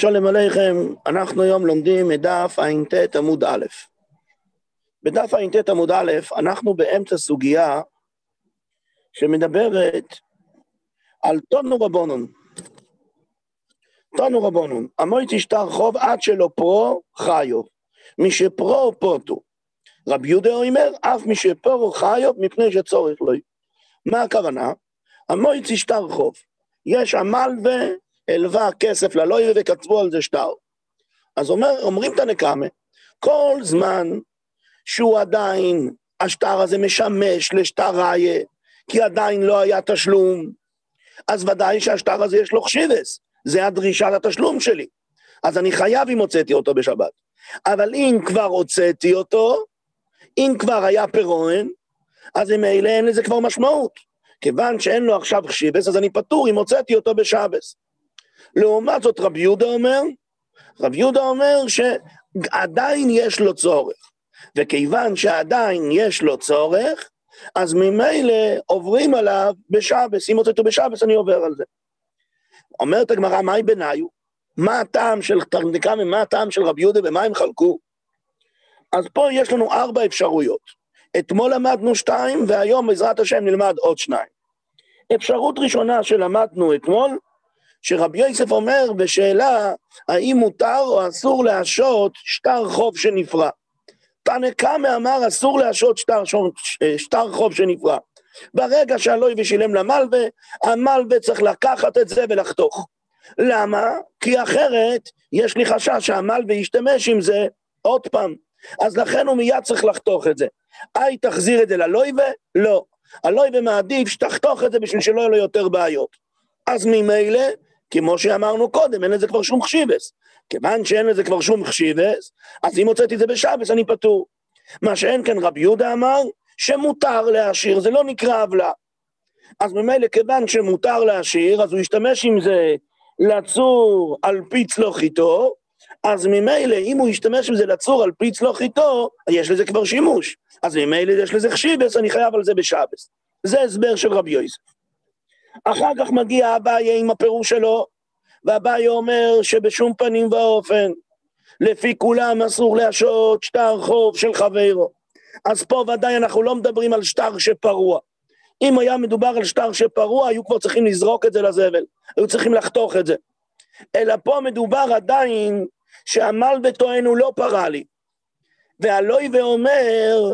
שלום עליכם, אנחנו היום לומדים את דף ע"ט עמוד א'. בדף ע"ט עמוד א', אנחנו באמצע סוגיה שמדברת על טונו רבונון. טונו רבונון, המויצי שטר חוב עד שלא פרו חיו, משפרו פוטו. רבי יהודה אומר, אף משפרו חיו מפני שצורך לו. מה הכוונה? המויצי שטר חוב. יש עמל ו... הלווה כסף ללוירה וכתבו על זה שטר. אז אומר, אומרים את הנקמה, כל זמן שהוא עדיין, השטר הזה משמש לשטר ראיה, כי עדיין לא היה תשלום, אז ודאי שהשטר הזה יש לו חשיבס, זה הדרישה לתשלום שלי. אז אני חייב אם הוצאתי אותו בשבת. אבל אם כבר הוצאתי אותו, אם כבר היה פירוען, אז אלה אין לזה כבר משמעות. כיוון שאין לו עכשיו חשיבס, אז אני פטור אם הוצאתי אותו בשבס. לעומת זאת רבי יהודה אומר, רבי יהודה אומר שעדיין יש לו צורך, וכיוון שעדיין יש לו צורך, אז ממילא עוברים עליו בשבס, אם רוצה אותו בשבס אני עובר על זה. אומרת הגמרא, מהי ביניו? מה הטעם של תרניקה ומה הטעם של רבי יהודה ומה הם חלקו? אז פה יש לנו ארבע אפשרויות. אתמול למדנו שתיים, והיום בעזרת השם נלמד עוד שניים. אפשרות ראשונה שלמדנו אתמול, שרבי יוסף אומר בשאלה האם מותר או אסור להשעות שטר חוב שנפרע. תנא קמא אמר אסור להשעות שטר, שטר חוב שנפרע. ברגע שהלוי ושילם למלווה, המלווה צריך לקחת את זה ולחתוך. למה? כי אחרת יש לי חשש שהמלווה ישתמש עם זה עוד פעם. אז לכן הוא מיד צריך לחתוך את זה. היי, תחזיר את זה ללויבה? לא. הלויבה מעדיף שתחתוך את זה בשביל שלא יהיו לו יותר בעיות. אז ממילא כמו שאמרנו קודם, אין לזה כבר שום חשיבס. כיוון שאין לזה כבר שום חשיבס, אז אם הוצאתי את זה בשבס, אני פטור. מה שאין כן רבי יהודה אמר, שמותר להשאיר, זה לא נקרא עוולה. אז ממילא כיוון שמותר להשאיר, אז הוא ישתמש עם זה לצור על פי צלוחיתו, אז ממילא אם הוא ישתמש עם זה לצור על פי צלוחיתו, יש לזה כבר שימוש. אז ממילא יש לזה חשיבס, אני חייב על זה בשבס. זה הסבר של רבי יוסף. אחר כך מגיע אביי עם הפירוש שלו, ואביי אומר שבשום פנים ואופן, לפי כולם אסור להשעות שטר חוב של חברו. אז פה ודאי אנחנו לא מדברים על שטר שפרוע. אם היה מדובר על שטר שפרוע, היו כבר צריכים לזרוק את זה לזבל, היו צריכים לחתוך את זה. אלא פה מדובר עדיין שעמל הוא לא פרע לי. והלוי ואומר,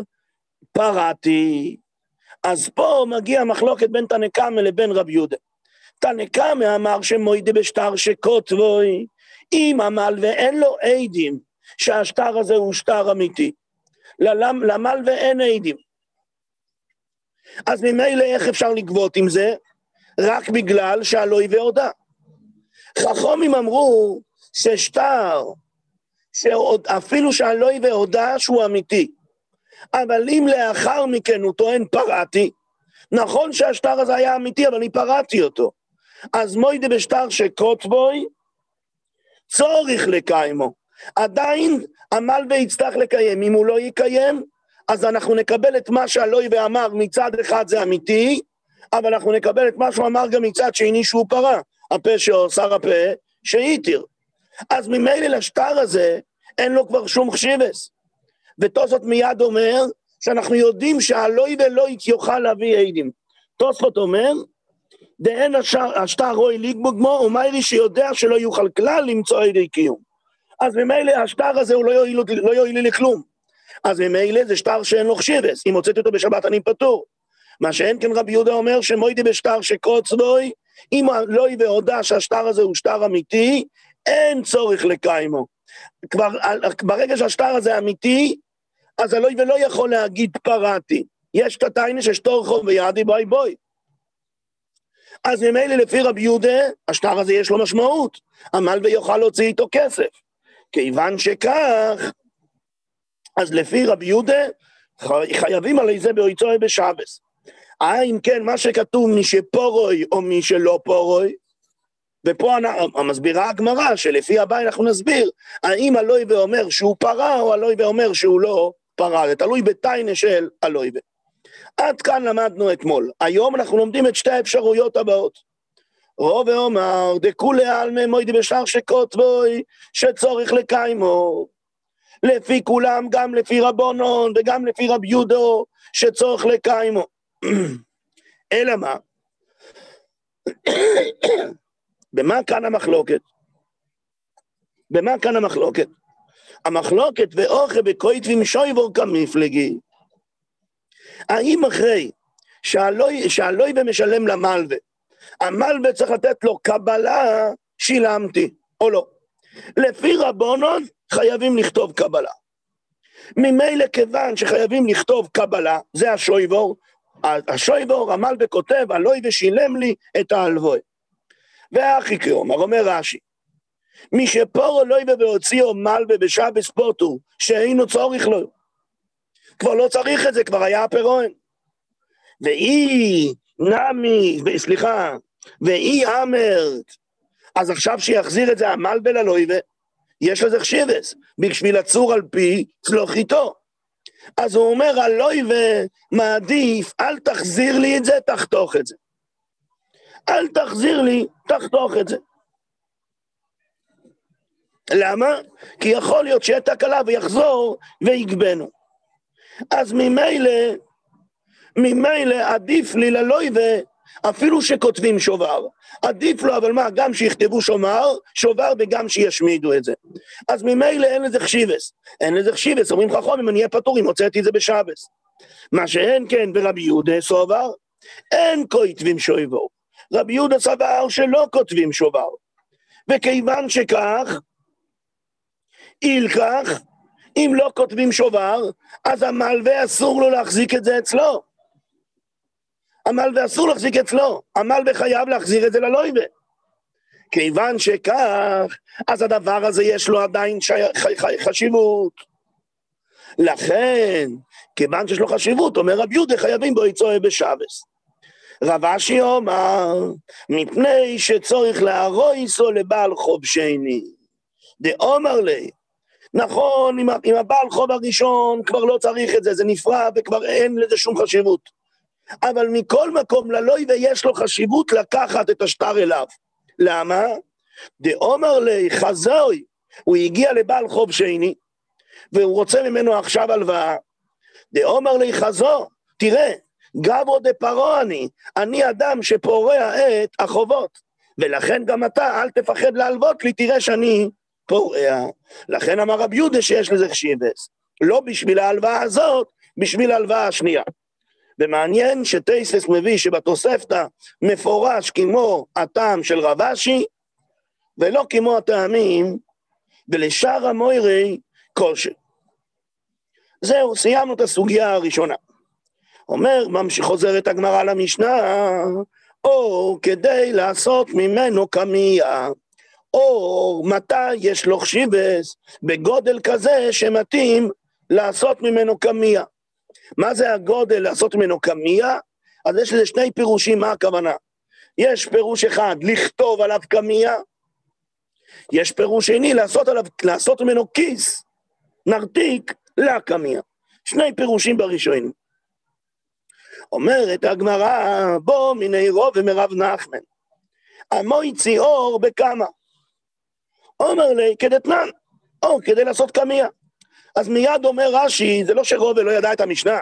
פרעתי, אז פה מגיע מחלוקת בין תנקמה לבין רב יהודה. תנקמה אמר שמוידי בשטר שקוטבוי, אם עמל ואין לו עדים שהשטר הזה הוא שטר אמיתי. למל ואין עדים. אז ממילא איך אפשר לגבות עם זה? רק בגלל שהלוי והודה. חכומים אמרו ששטר, אפילו שהלוי והודה שהוא אמיתי, אבל אם לאחר מכן הוא טוען פרעתי, נכון שהשטר הזה היה אמיתי, אבל אני פרעתי אותו. אז מוידה בשטר שקוטבוי, צורך לקיימו. עדיין עמל ויצטרך לקיים. אם הוא לא יקיים, אז אנחנו נקבל את מה שהלוי ואמר מצד אחד זה אמיתי, אבל אנחנו נקבל את מה שהוא אמר גם מצד שני שהוא פרה. הפה שאוסר הפה שהתיר. אז ממילא לשטר הזה אין לו כבר שום חשיבס. ותוספות מיד אומר שאנחנו יודעים שהלוי ולא יוכל להביא עדים. תוספות אומר, דאין השטר רוי ליגבוגמו, ומיירי שיודע שלא יוכל כלל למצוא עדי קיום. אז ממילא השטר הזה הוא לא יועיל, לא יועיל לכלום. אז ממילא זה שטר שאין לו חשיבס, אם הוצאתי אותו בשבת אני פטור. מה שאין כן רבי יהודה אומר שמוידי בשטר שקוץ בוי, אם לא והודה שהשטר הזה הוא שטר אמיתי, אין צורך לקיימו. כבר ברגע שהשטר הזה אמיתי, אז הלוי ולא יכול להגיד פרעתי. יש את שטור חום ויעדי בוי בוי. אז ממילא לפי רבי יהודה, השטר הזה יש לו משמעות. עמל ויוכל להוציא איתו כסף. כיוון שכך, אז לפי רבי יהודה, חייבים על זה באויצוי בשבס. אה, אם כן, מה שכתוב מי שפורוי או מי שלא פורוי, ופה מסבירה הגמרא שלפי הבא אנחנו נסביר האם הלוי ואומר שהוא פרה או הלוי ואומר שהוא לא פרה, זה תלוי בתיינה של הלויבה. עד כאן למדנו אתמול. היום אנחנו לומדים את שתי האפשרויות הבאות. רוב ואומר, דכולי עלמא מוידי בשאר שכותבוי, שצורך לקיימו. לפי כולם, גם לפי רבונון וגם לפי רב יודו, שצורך לקיימו. אלא מה? במה כאן המחלוקת? במה כאן המחלוקת? המחלוקת ואוכל בקויטבים שויבור כמפלגי. האם אחרי שהלוי ומשלם למלווה, המלווה צריך לתת לו קבלה, שילמתי, או לא. לפי רבונות חייבים לכתוב קבלה. ממילא כיוון שחייבים לכתוב קבלה, זה השויבור, השויבור, המלווה כותב, הלוי ושילם לי את ההלווה. והכי כאומר, אומר רש"י, מי שפורו לא יבא והוציאו מלווה בשבס פוטו, שאינו צורך לו. כבר לא צריך את זה, כבר היה הפירון. ואי נמי, סליחה, ואי אמרת, אז עכשיו שיחזיר את זה המלווה ללויבה, יש לזה חשיבס, בשביל לצור על פי צלוחיתו. אז הוא אומר, הלויבה מעדיף, אל תחזיר לי את זה, תחתוך את זה. אל תחזיר לי, תחתוך את זה. למה? כי יכול להיות שיהיה תקלה ויחזור ויגבנו. אז ממילא, ממילא עדיף לי ללויבה, אפילו שכותבים שובר. עדיף לו, אבל מה, גם שיכתבו שומר, שובר וגם שישמידו את זה. אז ממילא אין לזה חשיבס. אין לזה חשיבס, אומרים חכמים, אני אהיה פטור אם הוצאתי את זה בשבס. מה שאין כן ברבי יהודה סובר, אין כותבים שויבור. רבי יהודה סבר שלא כותבים שובר. וכיוון שכך, אילקח, אם לא כותבים שובר, אז המלווה אסור לו להחזיק את זה אצלו. המלווה אסור להחזיק אצלו, המלווה חייב להחזיר את זה ללויבה. כיוון שכך, אז הדבר הזה יש לו עדיין ש... ח... ח... חשיבות. לכן, כיוון שיש לו חשיבות, אומר רב יהודה, חייבים בו יצואה בשבס. רב אשי אומר, מפני שצורך להרויסו לבעל חוב שני. דאומר לי, נכון, עם, עם הבעל חוב הראשון כבר לא צריך את זה, זה נפרע וכבר אין לזה שום חשיבות. אבל מכל מקום ללוי ויש לו חשיבות לקחת את השטר אליו. למה? דאומר לי חזוי, הוא הגיע לבעל חוב שני, והוא רוצה ממנו עכשיו הלוואה. דאומר לי חזו, תראה, גברו דה פרעה אני, אני אדם שפורע את החובות, ולכן גם אתה אל תפחד להלוות לי, תראה שאני פורע. לכן אמר רב יהודה שיש לזה חשיבס. לא בשביל ההלוואה הזאת, בשביל ההלוואה השנייה. ומעניין שטייסס מביא שבתוספתא מפורש כמו הטעם של רב אשי, ולא כמו הטעמים, ולשאר המוירי כושר. זהו, סיימנו את הסוגיה הראשונה. אומר, ממשיך חוזרת הגמרא למשנה, או כדי לעשות ממנו קמיע. או מתי יש לו חשיבס בגודל כזה שמתאים לעשות ממנו קמיע. מה זה הגודל לעשות ממנו קמיע? אז יש לזה שני פירושים, מה הכוונה? יש פירוש אחד, לכתוב עליו קמיע, יש פירוש שני, לעשות, עליו, לעשות ממנו כיס, נרתיק, לקמיע. שני פירושים בראשונים. אומרת הגמרא, בוא מיני רוב ומרב נחמן. עמוי ציאור בכמה. אומר לי, כדתנן, או כדי לעשות קמיע. אז מיד אומר רש"י, זה לא שרובה לא ידע את המשנה,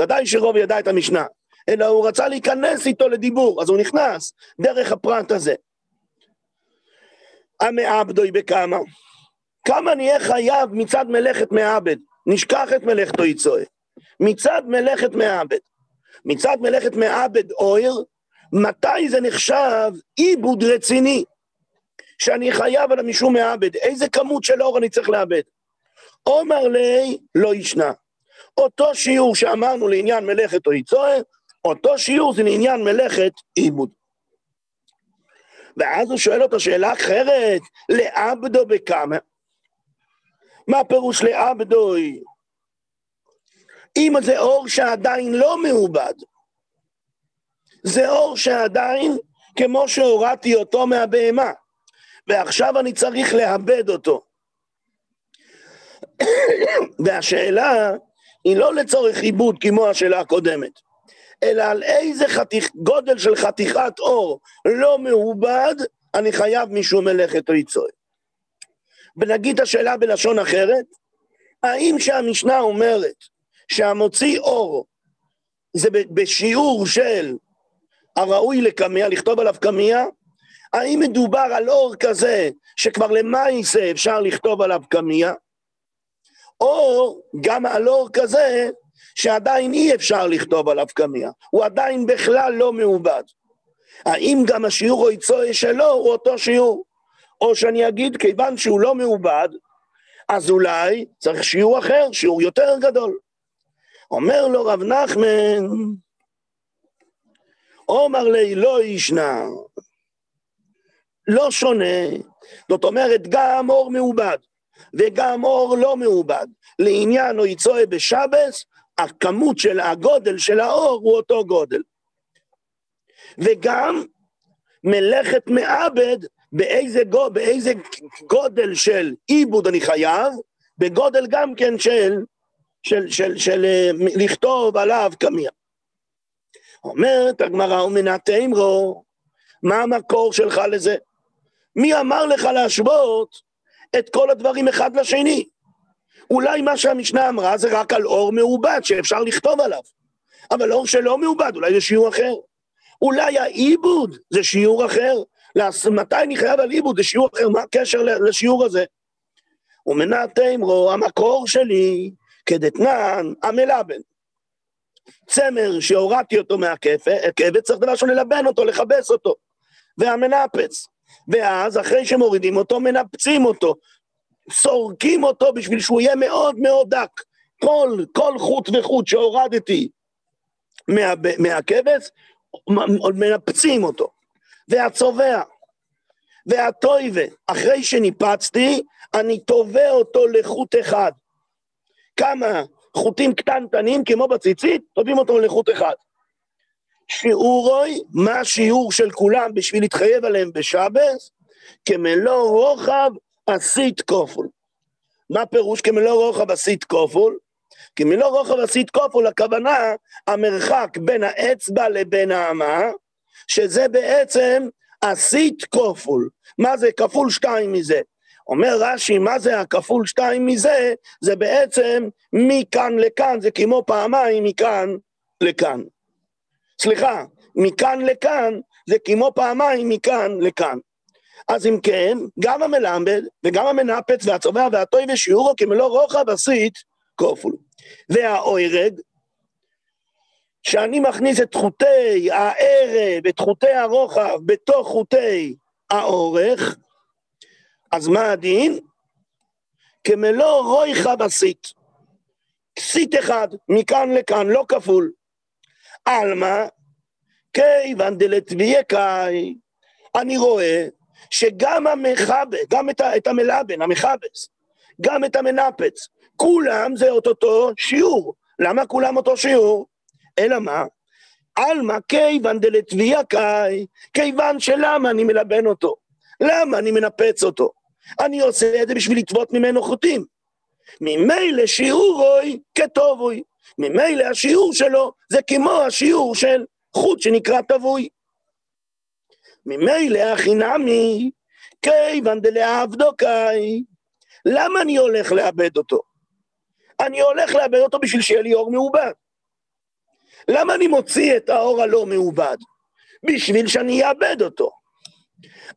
ודאי שרובה ידע את המשנה, אלא הוא רצה להיכנס איתו לדיבור, אז הוא נכנס דרך הפרט הזה. המעבדוי בכמה? כמה נהיה חייב מצד מלאכת מעבד? נשכח את מלאכתו יצואה. מצד מלאכת מעבד. מצד מלאכת מעבד אויר, מתי זה נחשב עיבוד רציני? שאני חייב על המשום מעבד, איזה כמות של אור אני צריך לאבד? עומר לי לא ישנה. אותו שיעור שאמרנו לעניין מלאכת או יצואה, אותו שיעור זה לעניין מלאכת עיבוד. ואז הוא שואל אותו שאלה אחרת, לעבדו בכמה? מה פירוש לעבדו? אם זה אור שעדיין לא מעובד, זה אור שעדיין כמו שהורדתי אותו מהבהמה. ועכשיו אני צריך לאבד אותו. והשאלה היא לא לצורך עיבוד כמו השאלה הקודמת, אלא על איזה חתיך, גודל של חתיכת אור לא מעובד, אני חייב משום מלאכת ריצוי. ונגיד השאלה בלשון אחרת, האם שהמשנה אומרת שהמוציא אור זה בשיעור של הראוי לקמע, לכתוב עליו קמע, האם מדובר על אור כזה שכבר למעשה אפשר לכתוב עליו קמע, או גם על אור כזה שעדיין אי אפשר לכתוב עליו קמע, הוא עדיין בכלל לא מעובד. האם גם השיעור או יצוי שלו הוא אותו שיעור? או שאני אגיד, כיוון שהוא לא מעובד, אז אולי צריך שיעור אחר, שיעור יותר גדול. אומר לו רב נחמן, עומר לי לא ישנה, לא שונה, זאת אומרת גם אור מעובד וגם אור לא מעובד. לעניין או יצואה בשבס, הכמות של הגודל של האור הוא אותו גודל. וגם מלאכת מעבד, באיזה, גודל, באיזה גודל של עיבוד אני חייב, בגודל גם כן של, של, של, של, של אה, לכתוב עליו קמיה. אומרת הגמרא, ומנת אמרו, מה המקור שלך לזה? מי אמר לך להשוות את כל הדברים אחד לשני? אולי מה שהמשנה אמרה זה רק על אור מעובד שאפשר לכתוב עליו, אבל אור שלא מעובד, אולי זה שיעור אחר. אולי העיבוד זה שיעור אחר. מתי אני חייב על עיבוד? זה שיעור אחר, מה הקשר לשיעור הזה? ומנת אמרו, המקור שלי כדתנן המלבן. צמר שהורדתי אותו מהכבד, צריך דבר ראשון ללבן אותו, לכבס אותו. והמנפץ. ואז אחרי שמורידים אותו, מנפצים אותו. סורקים אותו בשביל שהוא יהיה מאוד מאוד דק. כל, כל חוט וחוט שהורדתי מה, מהכבש, מנפצים אותו. והצובע, והטויבה, אחרי שניפצתי, אני תובע אותו לחוט אחד. כמה חוטים קטנטנים, כמו בציצית, תובעים אותו לחוט אחד. שיעורוי, מה השיעור של כולם בשביל להתחייב עליהם בשבס? כמלוא רוחב עשית כופול. מה פירוש כמלוא רוחב עשית כופול? כמלוא רוחב עשית כופול, הכוונה המרחק בין האצבע לבין האמה, שזה בעצם עשית כופול. מה זה כפול שתיים מזה? אומר רש"י, מה זה הכפול שתיים מזה? זה בעצם מכאן לכאן, זה כמו פעמיים מכאן לכאן. סליחה, מכאן לכאן זה כמו פעמיים מכאן לכאן. אז אם כן, גם המלמד וגם המנפץ והצובע והטוי ושיעורו כמלוא רוחב עשית כופול. והאוירג, שאני מכניס את חוטי הערב, את חוטי הרוחב, בתוך חוטי האורך, אז מה הדין? כמלוא רויכה בסית. כסית אחד, מכאן לכאן, לא כפול. עלמא, כיוון דלתביה קאי, אני רואה שגם המכבה, גם את, את המלבן, המכבס, גם את המנפץ, כולם זה אותו שיעור. למה כולם אותו שיעור? אלא מה? עלמא כיוון דלתביה קאי, כיוון שלמה אני מלבן אותו? למה אני מנפץ אותו? אני עושה את זה בשביל לטוות ממנו חוטים. ממילא שיעורוי כטובוי. ממילא השיעור שלו זה כמו השיעור של חוט שנקרא טבוי. ממילא הכי נמי, כיוון דלעבדו קאי. למה אני הולך לאבד אותו? אני הולך לאבד אותו בשביל שיהיה לי אור מעובד. למה אני מוציא את האור הלא מעובד? בשביל שאני אאבד אותו.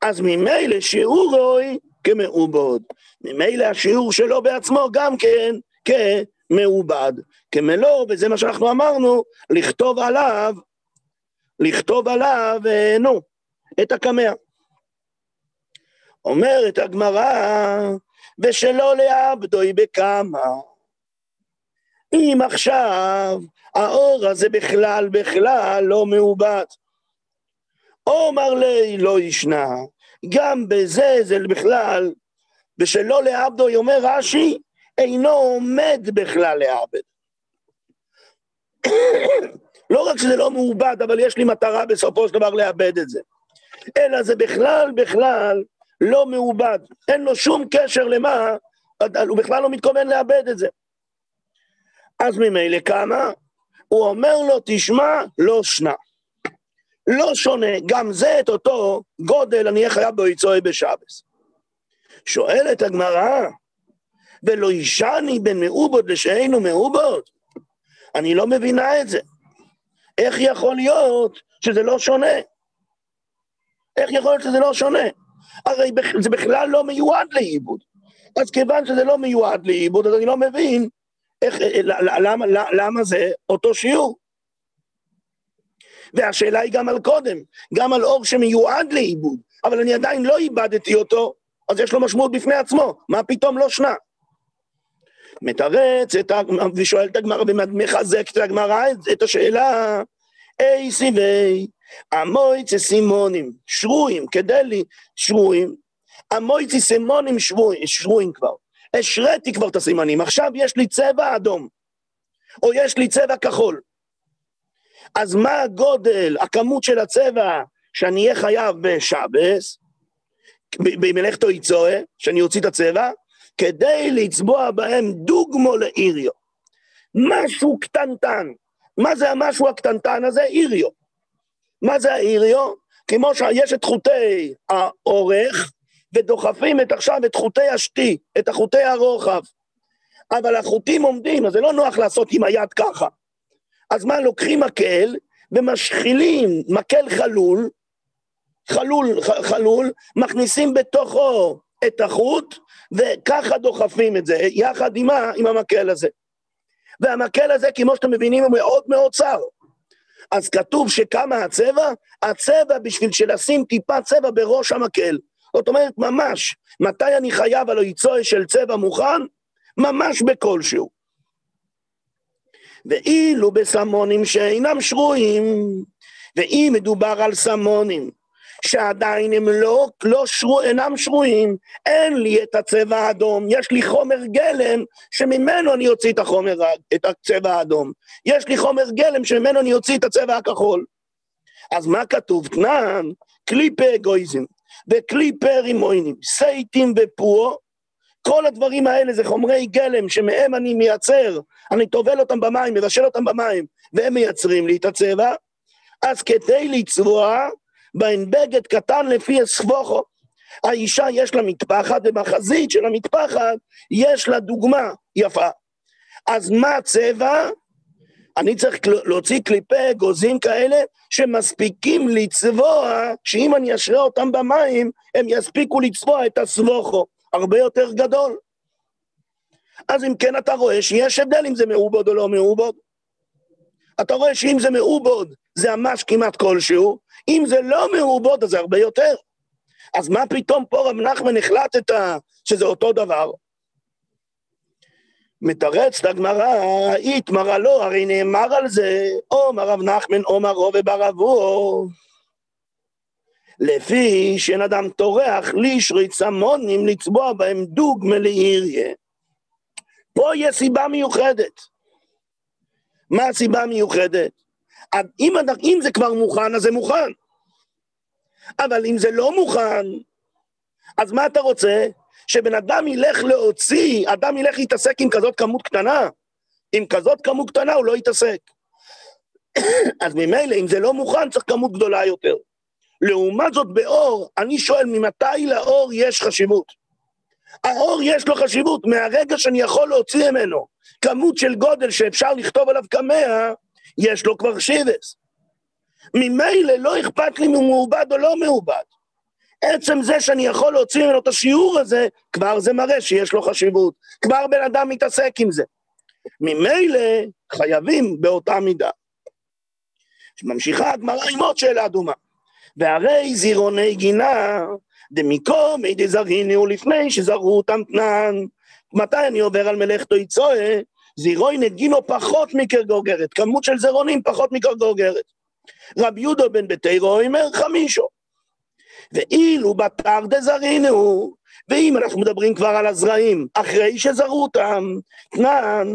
אז ממילא שיעורוי כמעובד. ממילא השיעור שלו בעצמו גם כן כמעובד. כמלוא, וזה מה שאנחנו אמרנו, לכתוב עליו, לכתוב עליו, אה, נו, את הקמע. אומרת הגמרא, ושלא לעבדוי בכמה. אם עכשיו האור הזה בכלל בכלל לא מעובד. עומר לי לא ישנה, גם בזה זה בכלל, ושלא לעבדוי אומר רש"י, אינו עומד בכלל לעבד. לא רק שזה לא מעובד, אבל יש לי מטרה בסופו של דבר לאבד את זה. אלא זה בכלל, בכלל לא מעובד. אין לו שום קשר למה, הוא בכלל לא מתכוון לאבד את זה. אז ממילא כמה? הוא אומר לו, תשמע, לא שנה. לא שונה, גם זה את אותו גודל אני אהיה חייב בו יצואי בשבס. שואלת הגמרא, ולא אישני בין מעובוד לשאינו מעובוד? אני לא מבינה את זה. איך יכול להיות שזה לא שונה? איך יכול להיות שזה לא שונה? הרי זה בכלל לא מיועד לעיבוד. אז כיוון שזה לא מיועד לעיבוד, אז אני לא מבין איך, למה, למה, למה זה אותו שיעור. והשאלה היא גם על קודם, גם על אור שמיועד לעיבוד, אבל אני עדיין לא איבדתי אותו, אז יש לו משמעות בפני עצמו, מה פתאום לא שנה? מתרץ את הגמרא, ושואל את הגמרא, ומחזק את הגמרא את השאלה, אי סיבי, המויצה סימונים, שרויים, כדי לי, שרויים, המויצה סימונים שרויים, שרויים כבר. השריתי כבר את הסימנים, עכשיו יש לי צבע אדום, או יש לי צבע כחול. אז מה הגודל, הכמות של הצבע שאני אהיה חייב בשבס, במלאכתו יצואה, שאני אוציא את הצבע, כדי לצבוע בהם דוגמו לאיריו. משהו קטנטן. מה זה המשהו הקטנטן הזה? איריו. מה זה האיריו? כמו שיש את חוטי האורך, ודוחפים את עכשיו את חוטי השתי, את החוטי הרוחב. אבל החוטים עומדים, אז זה לא נוח לעשות עם היד ככה. אז מה, לוקחים מקל ומשחילים מקל חלול, חלול, ח, חלול, מכניסים בתוכו את החוט, וככה דוחפים את זה, יחד עם, עם המקל הזה. והמקל הזה, כמו שאתם מבינים, הוא מאוד מאוד צר. אז כתוב שכמה הצבע? הצבע בשביל שלשים טיפה צבע בראש המקל. זאת אומרת, ממש, מתי אני חייב על היצוע של צבע מוכן? ממש בכלשהו. ואילו בסמונים שאינם שרויים, ואם מדובר על סמונים שעדיין הם לא, לא שרו, אינם שרויים, אין לי את הצבע האדום, יש לי חומר גלם שממנו אני אוציא את החומר, את הצבע האדום. יש לי חומר גלם שממנו אני אוציא את הצבע הכחול. אז מה כתוב? תנן, קליפי אגויזם, וקליפי רימוינים, סייטים ופורו, כל הדברים האלה זה חומרי גלם שמהם אני מייצר, אני טובל אותם במים, מבשל אותם במים, והם מייצרים לי את הצבע, אז כדי לצבוע, בהן בגד קטן לפי אסבוכו. האישה יש לה מטפחת, ובחזית של המטפחת יש לה דוגמה יפה. אז מה הצבע? אני צריך להוציא קליפי אגוזים כאלה שמספיקים לצבוע, שאם אני אשרה אותם במים, הם יספיקו לצבוע את הסבוכו. הרבה יותר גדול. אז אם כן אתה רואה שיש הבדל אם זה מעובוד או לא מעובוד. אתה רואה שאם זה מעובוד זה ממש כמעט כלשהו, אם זה לא מעובוד אז זה הרבה יותר. אז מה פתאום פה רב נחמן החלטת שזה אותו דבר? מתרץ הגמרא, איתמר לא, הרי נאמר על זה, עומר רב נחמן, עומר רובה ברבו. לפי שאין אדם טורח לישרי צמונים לצבוע בהם דוג מלאיריה. פה יש סיבה מיוחדת. מה הסיבה המיוחדת? אם, אם זה כבר מוכן, אז זה מוכן. אבל אם זה לא מוכן, אז מה אתה רוצה? שבן אדם ילך להוציא, אדם ילך להתעסק עם כזאת כמות קטנה? עם כזאת כמות קטנה הוא לא יתעסק. אז ממילא, אם זה לא מוכן, צריך כמות גדולה יותר. לעומת זאת באור, אני שואל ממתי לאור יש חשיבות? האור יש לו חשיבות, מהרגע שאני יכול להוציא ממנו כמות של גודל שאפשר לכתוב עליו קמע, יש לו כבר שיבס. ממילא לא אכפת לי אם הוא מעובד או לא מעובד. עצם זה שאני יכול להוציא ממנו את השיעור הזה, כבר זה מראה שיש לו חשיבות. כבר בן אדם מתעסק עם זה. ממילא חייבים באותה מידה. ממשיכה הגמרא עם עוד שאלה דומה. והרי זירוני גינה, דמיקומי דזריניהו לפני שזרו אותם תנן. מתי אני עובר על מלאכתו יצואה? זירוי נגינו פחות מקרגוגרת, כמות של זרעונים פחות מקרגוגרת. רבי יהודו בן ביתרו אומר חמישו. ואילו בתר דזריניהו, ואם אנחנו מדברים כבר על הזרעים, אחרי שזרו אותם, תנן,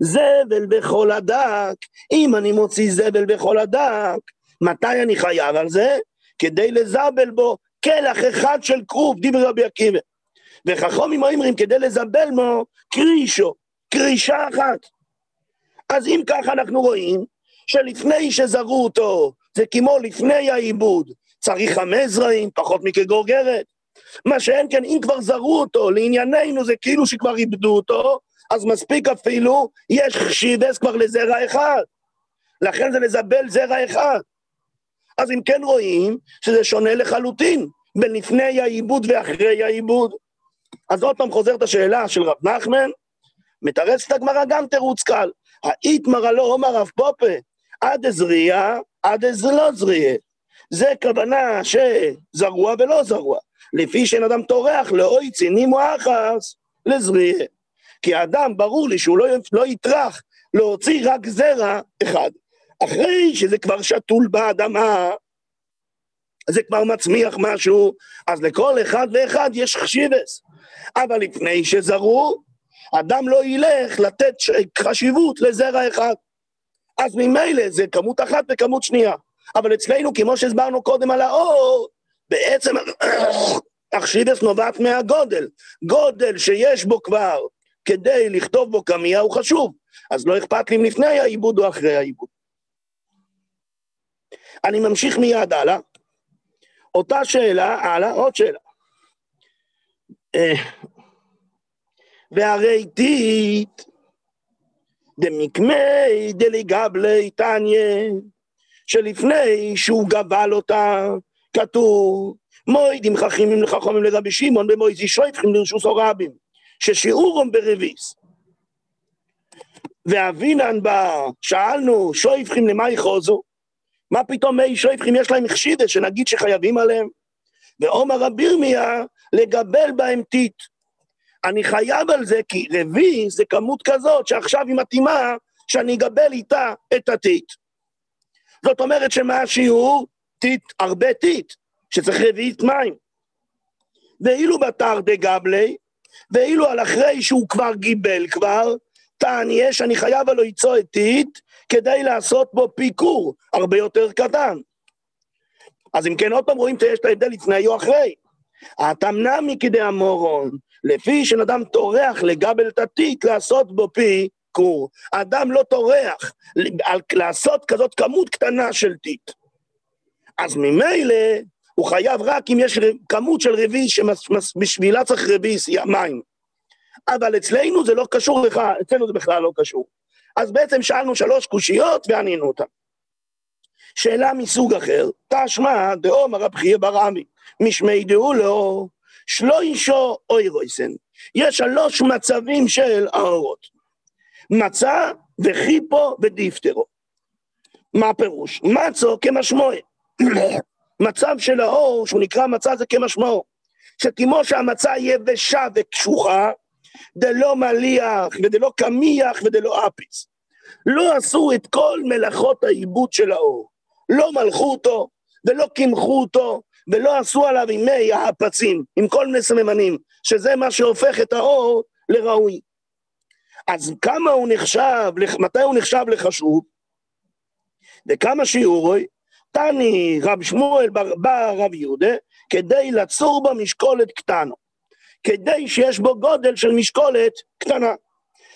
זבל בכל הדק, אם אני מוציא זבל בכל הדק, מתי אני חייב על זה? כדי לזבל בו כלח אחד של כרוב, דיבר רבי עקיבא. וחכומים אומרים כדי לזבל בו קרישו, קרישה אחת. אז אם ככה אנחנו רואים שלפני שזרו אותו, זה כמו לפני העיבוד, צריך חמש זרעים, פחות מכגורגרת. מה שאין כן, אם כבר זרו אותו, לענייננו זה כאילו שכבר איבדו אותו, אז מספיק אפילו, יש שיבס כבר לזרע אחד. לכן זה לזבל זרע אחד. אז אם כן רואים שזה שונה לחלוטין בין לפני העיבוד ואחרי העיבוד. אז עוד פעם חוזרת השאלה של רב נחמן, מתרצת הגמרא גם תירוץ קל. האיתמר הלא עומר רב פופה, עד אזריה, עד לא זריה. זה כוונה שזרוע ולא זרוע. לפי שאין אדם טורח לאוי צינים אחס לזריה. כי האדם, ברור לי שהוא לא, לא יטרח להוציא רק זרע אחד. אחרי שזה כבר שתול באדמה, זה כבר מצמיח משהו, אז לכל אחד ואחד יש חשיבס. אבל לפני שזרו, אדם לא ילך לתת חשיבות לזרע אחד. אז ממילא זה כמות אחת וכמות שנייה. אבל אצלנו, כמו שהסברנו קודם על האור, בעצם אכשידס נובעת מהגודל. גודל שיש בו כבר כדי לכתוב בו קמיע הוא חשוב. אז לא אכפת לי אם לפני העיבוד או אחרי העיבוד. אני ממשיך מיד הלאה. אותה שאלה, הלאה, עוד שאלה. והרי טיט דמקמי דליגבלי תניא, שלפני שהוא גבל אותה, כתוב, מוידים חכימים לחכמים לרבי שמעון ומויזי שויפכים לרשוס רבים, ששיעורם ברביס. ואבינן בה, שאלנו, שויפכים למה יחוזו? מה פתאום מי שויפכים יש להם חשידה שנגיד שחייבים עליהם? ועומר רבי ירמיה, לגבל בהם טיט. אני חייב על זה כי רבי זה כמות כזאת שעכשיו היא מתאימה שאני אגבל איתה את הטיט. זאת אומרת שמה השיעור? טיט, הרבה טיט, שצריך רביעית מים. ואילו בתר דגבלי, ואילו על אחרי שהוא כבר גיבל כבר, תעניה שאני חייב עלו יצוא את טיט, כדי לעשות בו פיקור הרבה יותר קטן. אז אם כן, עוד פעם רואים שיש את ההבדל לפני או אחרי. התמנמי כדי המורון, לפי שאדם טורח לגבל את התיק, לעשות בו פי קור. אדם לא טורח לעשות כזאת כמות קטנה של תיק. אז ממילא הוא חייב רק אם יש כמות של רביעי שבשבילה צריך רביעי מים. אבל אצלנו זה לא קשור לך, אצלנו זה בכלל לא קשור. אז בעצם שאלנו שלוש קושיות וענינו אותן. שאלה מסוג אחר, תשמע דאום הרב חייא ברמי, משמי דאו לו, שלוישו אוירויסן. יש שלוש מצבים של האורות. מצה וחיפו ודיפטרו. מה הפירוש? מצו כמשמעו. מצב של האור, שהוא נקרא מצה, זה כמשמעו. שכמו שהמצה יבשה וקשוחה, דלא מליח ודלא קמיח ודלא אפיס. לא עשו את כל מלאכות העיבוד של האור. לא מלכו אותו ולא קימחו אותו ולא עשו עליו עם מי האפצים, עם כל מיני סממנים, שזה מה שהופך את האור לראוי. אז כמה הוא נחשב, מתי הוא נחשב לחשוב? וכמה שיעורוי, תני רב שמואל בא רב יהודה, כדי לצור במשקולת קטנו. כדי שיש בו גודל של משקולת קטנה.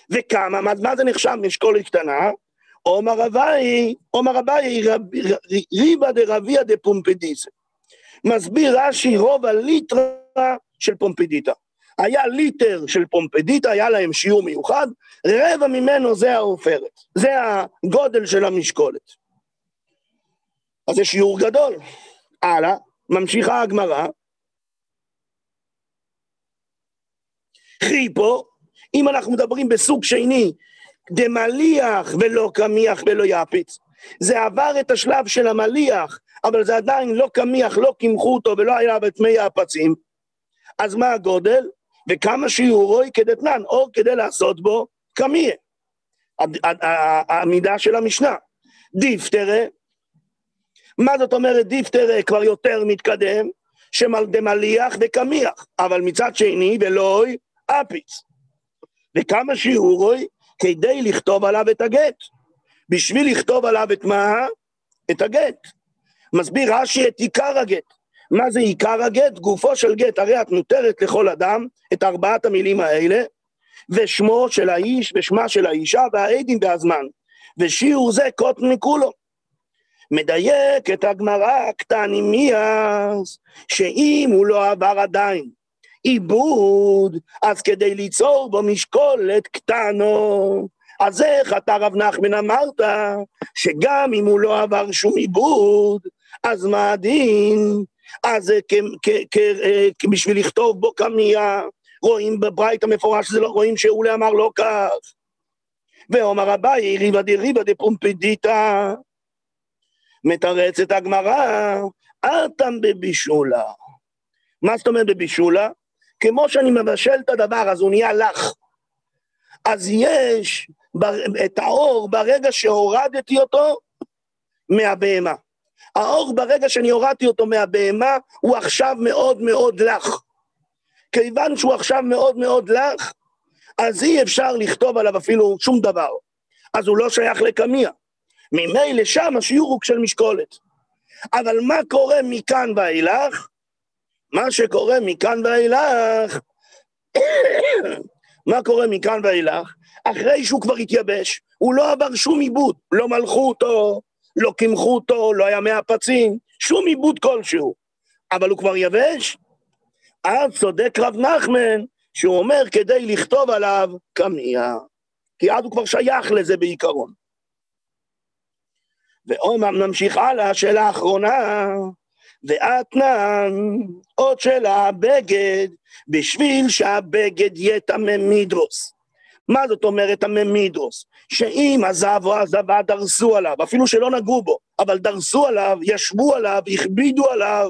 וכמה, מה, מה זה נחשב משקולת קטנה? עומר אביי, עומר אביי ריבא דרביה דפומפדיסה. מסביר רש"י רוב הליטרה של פומפדיטה. היה ליטר של פומפדיטה, היה להם שיעור מיוחד, רבע ממנו זה העופרת, זה הגודל של המשקולת. אז זה שיעור גדול. הלאה, ממשיכה הגמרא, חיפו, אם אנחנו מדברים בסוג שני, דמליח ולא קמיח ולא יפיץ, זה עבר את השלב של המליח, אבל זה עדיין לא קמיח, לא קימחו אותו ולא היה את מי הפצים, אז מה הגודל? וכמה שיעורוי כדתנן, או כדי לעשות בו קמיה. המידה של המשנה. דיפטרה, מה זאת אומרת דיפטרה כבר יותר מתקדם? שמלדמליח וקמיח, אבל מצד שני ולוי אפיץ. וכמה שיעורוי כדי לכתוב עליו את הגט. בשביל לכתוב עליו את מה? את הגט. מסביר רש"י את עיקר הגט. מה זה עיקר הגט? גופו של גט, הרי את נותרת לכל אדם את ארבעת המילים האלה, ושמו של האיש ושמה של האישה והעדים והזמן. ושיעור זה קוטן מכולו. מדייק את הגמרא קטני מיאס, שאם הוא לא עבר עדיין עיבוד, אז כדי ליצור בו משקולת קטנו, אז איך אתה רב נחמן אמרת שגם אם הוא לא עבר שום עיבוד, אז מה הדין? אז אה, בשביל לכתוב בו קמייה, רואים בברייט המפורש לא, רואים שאולי אמר לא כך. ואומר אביי, ריבא דריבא דפומפדיתא, מתרצת הגמרא, אטם בבישולה. מה זאת אומרת בבישולה? כמו שאני מבשל את הדבר, אז הוא נהיה לך. אז יש את האור ברגע שהורדתי אותו מהבהמה. האור ברגע שאני הורדתי אותו מהבהמה, הוא עכשיו מאוד מאוד לך. כיוון שהוא עכשיו מאוד מאוד לך, אז אי אפשר לכתוב עליו אפילו שום דבר. אז הוא לא שייך לקמיע. ממילא שם השיעור הוא של משקולת. אבל מה קורה מכאן ואילך? מה שקורה מכאן ואילך, מה קורה מכאן ואילך? אחרי שהוא כבר התייבש, הוא לא עבר שום עיבוד, לא מלכו אותו, לא קימחו אותו, לא היה מהפצים, שום עיבוד כלשהו. אבל הוא כבר יבש? אז צודק רב נחמן, שהוא אומר כדי לכתוב עליו קמיע. כי אז הוא כבר שייך לזה בעיקרון. ועומר נמשיך הלאה, שאלה אחרונה, ואתנן, עוד שאלה, בגד, בשביל שהבגד יהיה תמם מידרוס. מה זאת אומרת תמם מידרוס? שאם הזב או הזבה דרסו עליו, אפילו שלא נגעו בו, אבל דרסו עליו, ישבו עליו, הכבידו עליו,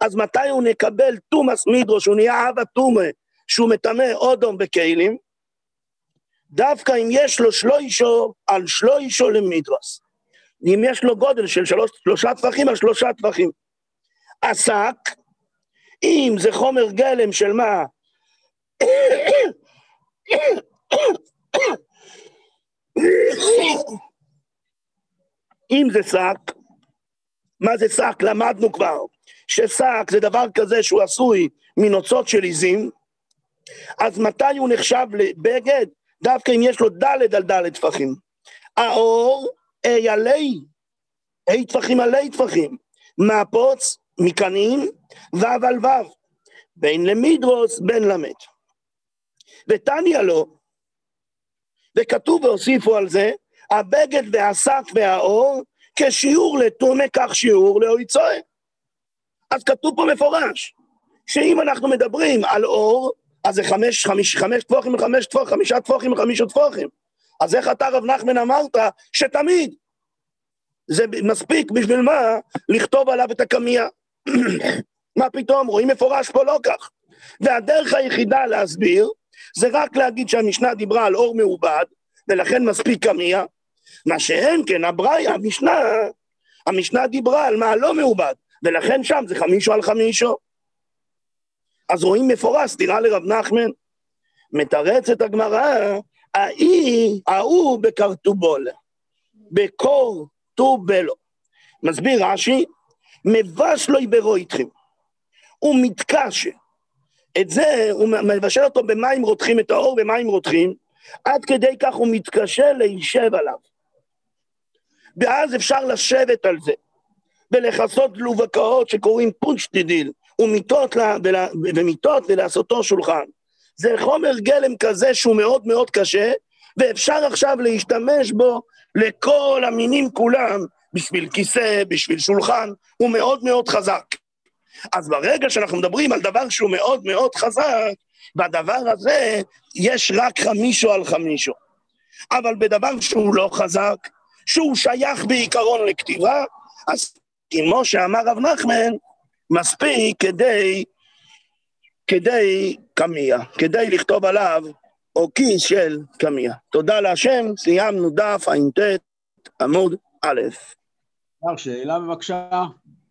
אז מתי הוא נקבל תומאס מידרוס, שהוא נהיה אבא תומה, שהוא מטמא אודום בכלים? דווקא אם יש לו שלוישו על שלוישו למידרוס. אם יש לו גודל של שלוש, שלושה טפחים על שלושה טפחים. עסק, אם זה חומר גלם של מה? אם זה שק, מה זה שק? למדנו כבר ששק זה דבר כזה שהוא עשוי מנוצות של עיזים, אז מתי הוא נחשב לבגד? דווקא אם יש לו ד' על ד' טפחים. האור אי עלי, אי טפחים עלי טפחים, מהפוץ, מקנים, וו על וו, בין למדרוס, בין למת. ותניא לו, וכתוב והוסיפו על זה, הבגד והשק והאור, כשיעור לטומא כך שיעור לאויצוי. אז כתוב פה מפורש, שאם אנחנו מדברים על אור, אז זה חמש, חמש, חמש טפוחים וחמש טפוחים, חמישה טפוחים וחמישה טפוחים. אז איך אתה, רב נחמן, אמרת שתמיד זה מספיק בשביל מה לכתוב עליו את הקמייה? מה פתאום, רואים מפורש פה לא כך. והדרך היחידה להסביר, זה רק להגיד שהמשנה דיברה על אור מעובד, ולכן מספיק קמייה, מה שאין כן, הבראי, המשנה, המשנה דיברה על מה לא מעובד, ולכן שם זה חמישו על חמישו. אז רואים מפורש, סתירה לרב נחמן, מתרץ את הגמרא, האי, ההוא בקרטובול, בקור טו בלו. מסביר רש"י, מבש לו יברו איתכם. הוא מתקשה. את זה, הוא מבשל אותו במים רותחים, את האור במים רותחים, עד כדי כך הוא מתקשה להישב עליו. ואז אפשר לשבת על זה, ולכסות לובקאות שקוראים פונשטידיל, ומיטות, לה, ולה, ומיטות ולעשותו שולחן. זה חומר גלם כזה שהוא מאוד מאוד קשה, ואפשר עכשיו להשתמש בו לכל המינים כולם, בשביל כיסא, בשביל שולחן, הוא מאוד מאוד חזק. אז ברגע שאנחנו מדברים על דבר שהוא מאוד מאוד חזק, בדבר הזה יש רק חמישו על חמישו. אבל בדבר שהוא לא חזק, שהוא שייך בעיקרון לכתיבה, אז כמו שאמר רב נחמן, מספיק כדי, כדי קמיע, כדי לכתוב עליו או כיס של קמיע. תודה להשם, סיימנו דף ע"ט עמוד א'. שאלה בבקשה.